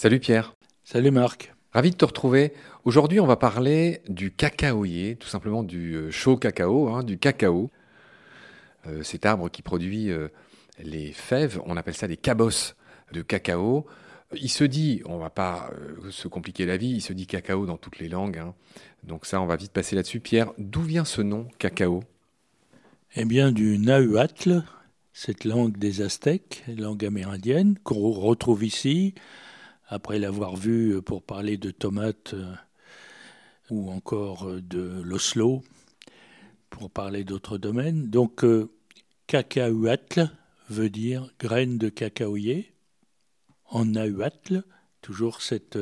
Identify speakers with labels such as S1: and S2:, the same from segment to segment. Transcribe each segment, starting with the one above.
S1: Salut Pierre.
S2: Salut Marc.
S1: Ravi de te retrouver. Aujourd'hui, on va parler du cacaoyer, tout simplement du euh, chaud cacao, hein, du cacao. Euh, cet arbre qui produit euh, les fèves, on appelle ça des cabosses de cacao. Il se dit, on va pas se compliquer la vie, il se dit cacao dans toutes les langues. Hein. Donc ça, on va vite passer là-dessus. Pierre, d'où vient ce nom cacao?
S2: Eh bien, du Nahuatl, cette langue des Aztèques, langue amérindienne, qu'on retrouve ici, après l'avoir vu pour parler de tomates euh, ou encore euh, de l'Oslo, pour parler d'autres domaines. Donc, euh, cacahuatl veut dire graine de cacaoyer. En nahuatl, toujours cette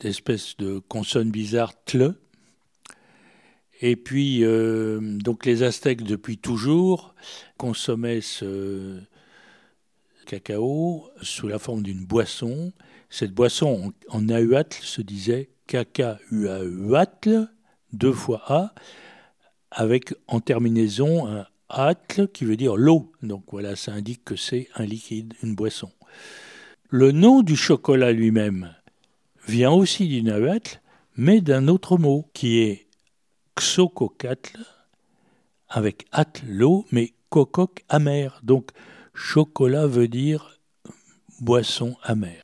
S2: espèce de consonne bizarre tle. Et puis, donc les Aztèques, depuis toujours, consommaient ce, cacao sous la forme d'une boisson. Cette boisson en, nahuatl se disait cacahuatl, deux fois A, avec en terminaison un atl qui veut dire l'eau. Donc voilà, ça indique que c'est un liquide, une boisson. Le nom du chocolat lui-même vient aussi du nahuatl, mais d'un autre mot qui est xococatl, avec atl l'eau, mais cococ amer. Donc Chocolat veut dire boisson amère.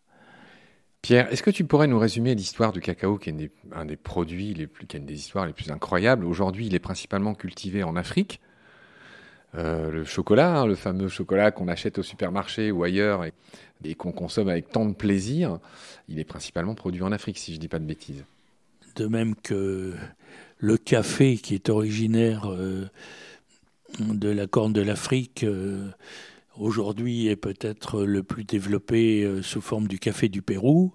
S1: Pierre, est-ce que tu pourrais nous résumer l'histoire du cacao, qui est un des produits les plus, qui a une des histoires les plus incroyables? Aujourd'hui, il est principalement cultivé en Afrique. Euh, le chocolat, hein, le fameux chocolat qu'on achète au supermarché ou ailleurs et, qu'on consomme avec tant de plaisir, il est principalement produit en Afrique, si je ne dis pas de bêtises.
S2: De même que le café, qui est originaire euh, de la corne de l'Afrique, euh, aujourd'hui est peut-être le plus développé euh, sous forme du café du Pérou.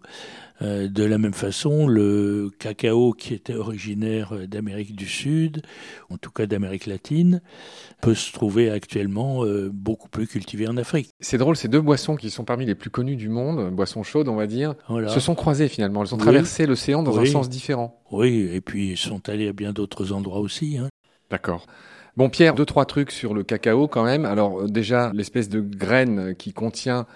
S2: Euh, de la même façon, le cacao qui était originaire d'Amérique du Sud, en tout cas d'Amérique latine, peut se trouver actuellement euh, beaucoup plus cultivé en Afrique.
S1: C'est drôle, ces deux boissons qui sont parmi les plus connues du monde, boissons chaudes on va dire, se sont croisées finalement. Elles ont traversé l'océan dans un sens différent.
S2: Oui, et puis sont allées à bien d'autres endroits aussi. Hein.
S1: D'accord. Bon, Pierre, deux, trois trucs sur le cacao quand même. Alors, euh, déjà, l'espèce de graine qui contient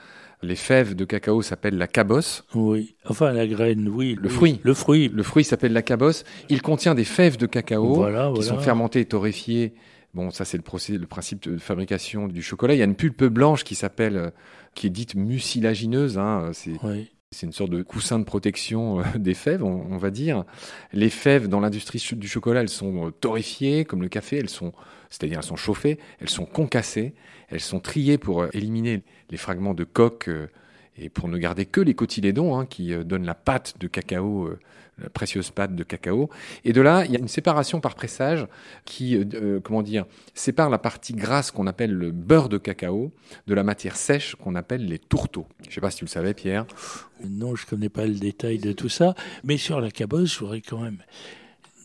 S1: les fèves de cacao s'appelle la cabosse.
S2: Oui, enfin la graine, oui.
S1: Le fruit.
S2: Le fruit.
S1: Le fruit s'appelle la cabosse. Il contient des fèves de cacao qui sont fermentées et torréfiées. Bon, ça c'est le, le principe de fabrication du chocolat. Il y a une pulpe blanche qui s'appelle, euh, qui est dite mucilagineuse. Hein, c'est c'est une sorte de coussin de protection euh, des fèves, on, va dire. Les fèves dans l'industrie du chocolat, elles sont euh, torréfiées comme le café, elles sont, c'est-à-dire elles sont chauffées, elles sont concassées, elles sont triées pour euh, éliminer les fragments de coque et pour ne garder que les cotylédons hein, qui donnent la pâte de cacao la précieuse pâte de cacao. Et de là, il y a une séparation par pressage qui, euh, euh, comment dire, sépare la partie grasse qu'on appelle le beurre de cacao de la matière sèche qu'on appelle les tourteaux. Je ne sais pas si tu le savais, Pierre.
S2: Non, je ne connais pas le détail de tout ça. Mais sur la cabosse, je voudrais quand même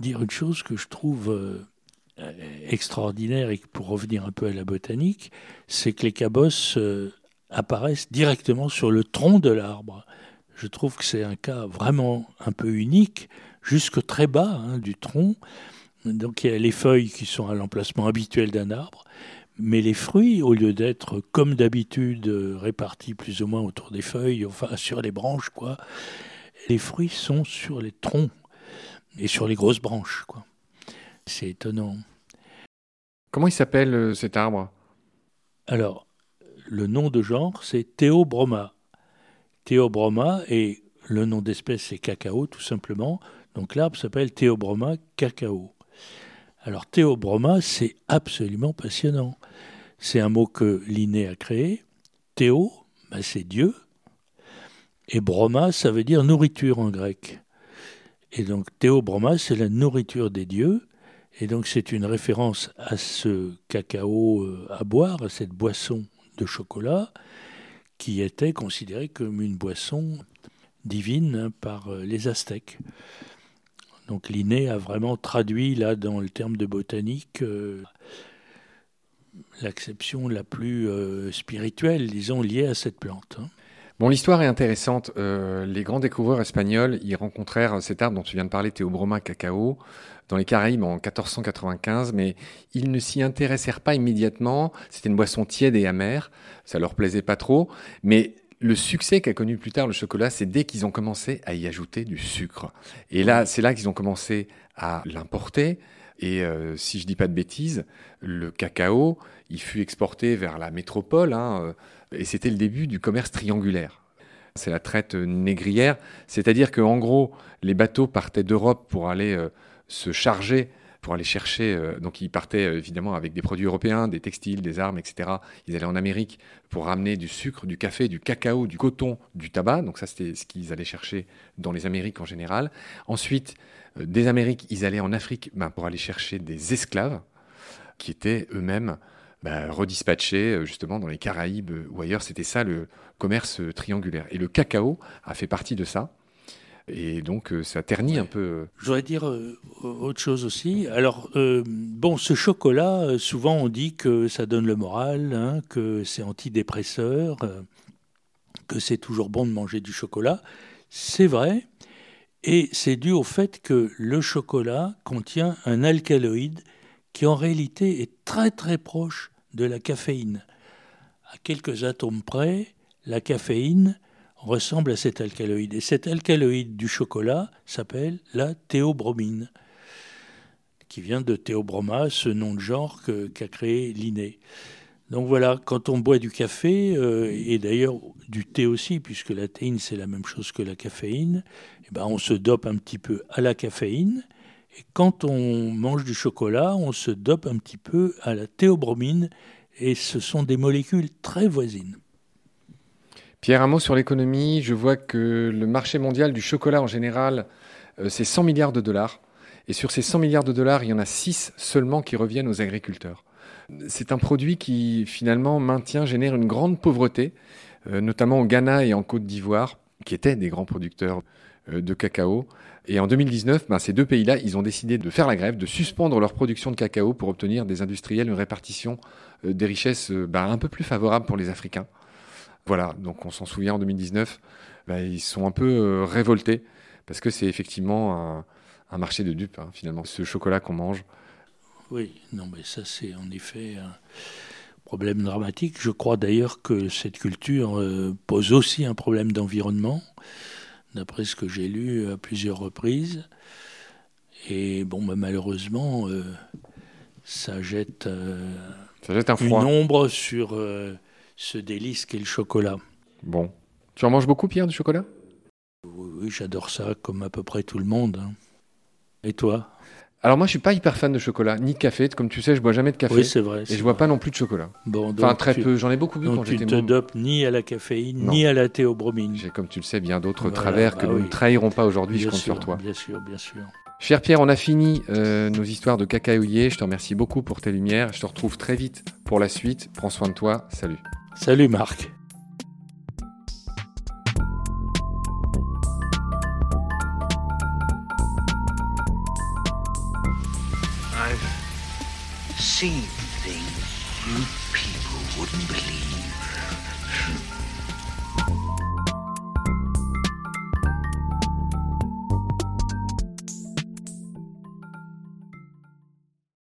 S2: dire une chose que je trouve euh, extraordinaire et pour revenir un peu à la botanique, c'est que les cabosses apparaissent directement sur le tronc de l'arbre je trouve que c'est un cas vraiment un peu unique, jusque très bas hein, du tronc. Donc il y a les feuilles qui sont à l'emplacement habituel d'un arbre, mais les fruits, au lieu d'être comme d'habitude répartis plus ou moins autour des feuilles, enfin sur les branches, quoi, les fruits sont sur les troncs et sur les grosses branches, quoi. C'est étonnant.
S1: Comment il s'appelle euh, cet arbre?
S2: Alors, le nom de genre, c'est Théobroma. Théobroma et le nom d'espèce c'est cacao tout simplement. Donc l'arbre s'appelle Théobroma cacao. Alors Théobroma c'est absolument passionnant. C'est un mot que Linné a créé. Théo, ben, c'est Dieu. Et broma, ça veut dire nourriture en grec. Et donc Théobroma, c'est la nourriture des dieux. Et donc c'est une référence à ce cacao euh, à boire, à cette boisson chocolat qui était considérée comme une boisson divine par euh, les Aztèques. Donc Linné a vraiment traduit là dans le terme de botanique euh, l'acception la plus euh, spirituelle, disons, liée à cette plante. Hein.
S1: Bon, l'histoire est intéressante. les grands découvreurs espagnols y rencontrèrent cet arbre dont tu viens de parler, Théobroma cacao, dans les Caraïbes en 1495, mais ils ne s'y intéressèrent pas immédiatement. C'était une boisson tiède et amère, ça leur plaisait pas trop, mais Le succès qu'a connu plus tard le chocolat, c'est dès qu'ils ont commencé à y ajouter du sucre. Et là, c'est là qu'ils ont commencé à l'importer. Et euh, si je dis pas de bêtises, le cacao, il fut exporté vers la métropole, hein, euh, et c'était le début du commerce triangulaire. C'est la traite négrière, c'est-à-dire qu'en gros, les bateaux partaient d'Europe pour aller euh, se charger pour aller chercher. Euh, donc ils partaient euh, évidemment avec des produits européens, des textiles, des armes, etc. Ils allaient en Amérique pour ramener du sucre, du café, du cacao, du coton, du tabac. Donc ça c'était ce qu'ils allaient chercher dans les Amériques en général. Ensuite, des Amériques, ils allaient en Afrique ben, pour aller chercher des esclaves qui étaient eux-mêmes ben, redispatchés justement dans les Caraïbes ou ailleurs. C'était ça le commerce triangulaire. Et le cacao a fait partie de ça. Et donc, euh, ça ternit un peu. Euh,
S2: Je voudrais dire euh, autre chose aussi. Alors, bon, ce chocolat, souvent on dit que ça donne le moral, hein, que c'est antidépresseur, que c'est toujours bon de manger du chocolat. C'est vrai. Et c'est dû au fait que le chocolat contient un alcaloïde qui en réalité est très très proche de la caféine. À quelques atomes près, la caféine ressemble à cet alcaloïde. Et cet alcaloïde du chocolat s'appelle la théobromine, qui vient de théobroma, ce nom de genre qu'a créé Linné. Donc voilà, quand on boit du café, euh, et d'ailleurs du thé aussi, puisque la théine c'est la même chose que la caféine, eh ben on se dope un petit peu à la caféine. Et quand on mange du chocolat, on se dope un petit peu à la théobromine. Et ce sont des molécules très voisines.
S1: Pierre, un mot sur l'économie. Je vois que le marché mondial du chocolat en général, euh, c'est 100 milliards de dollars. Et sur ces 100 milliards de dollars, il y en a 6 seulement qui reviennent aux agriculteurs. C'est un produit qui finalement maintient, génère une grande pauvreté, euh, notamment au Ghana et en Côte d'Ivoire, qui étaient des grands producteurs euh, de cacao. Et en 2019, ben, ces deux pays-là, ils ont décidé de faire la grève, de suspendre leur production de cacao pour obtenir des industriels une répartition des richesses ben, un peu plus favorable pour les Africains. Voilà, donc on s'en souvient en 2019, bah, ils sont un peu euh, révoltés parce que c'est effectivement un, marché de dupes, hein, finalement, ce chocolat qu'on mange.
S2: Oui, non, mais ça c'est en effet problème dramatique. Je crois d'ailleurs que cette culture euh, pose aussi un problème d'environnement, d'après ce que j'ai lu à plusieurs reprises. Et bon, bah, malheureusement, euh, ça jette,
S1: ça jette un une
S2: ombre sur ce délice qu'est le chocolat.
S1: Bon. Tu en manges beaucoup, Pierre, du chocolat?
S2: Oui, j'adore ça, comme à peu près tout le monde. Hein. Et toi?
S1: Alors moi, je suis pas hyper fan de chocolat, ni de café. Comme tu sais, je bois jamais de café.
S2: Oui, c'est vrai.
S1: Et je bois pas non plus de chocolat.
S2: Bon,
S1: enfin, très peu. J'en ai beaucoup bu quand j'étais
S2: Tu te dopes ni à la caféine, ni à la théobromine.
S1: J'ai, comme tu le sais, bien d'autres travers que bah nous ne trahirons pas aujourd'hui. Je compte sur toi.
S2: Bien sûr, bien sûr.
S1: Cher Pierre, on a fini euh, nos histoires de cacaoyer. Je te remercie beaucoup pour tes lumières. Je te retrouve très vite pour la suite. Prends soin de toi. Salut.
S2: Salut Marc.
S3: I've seen things you people wouldn't believe.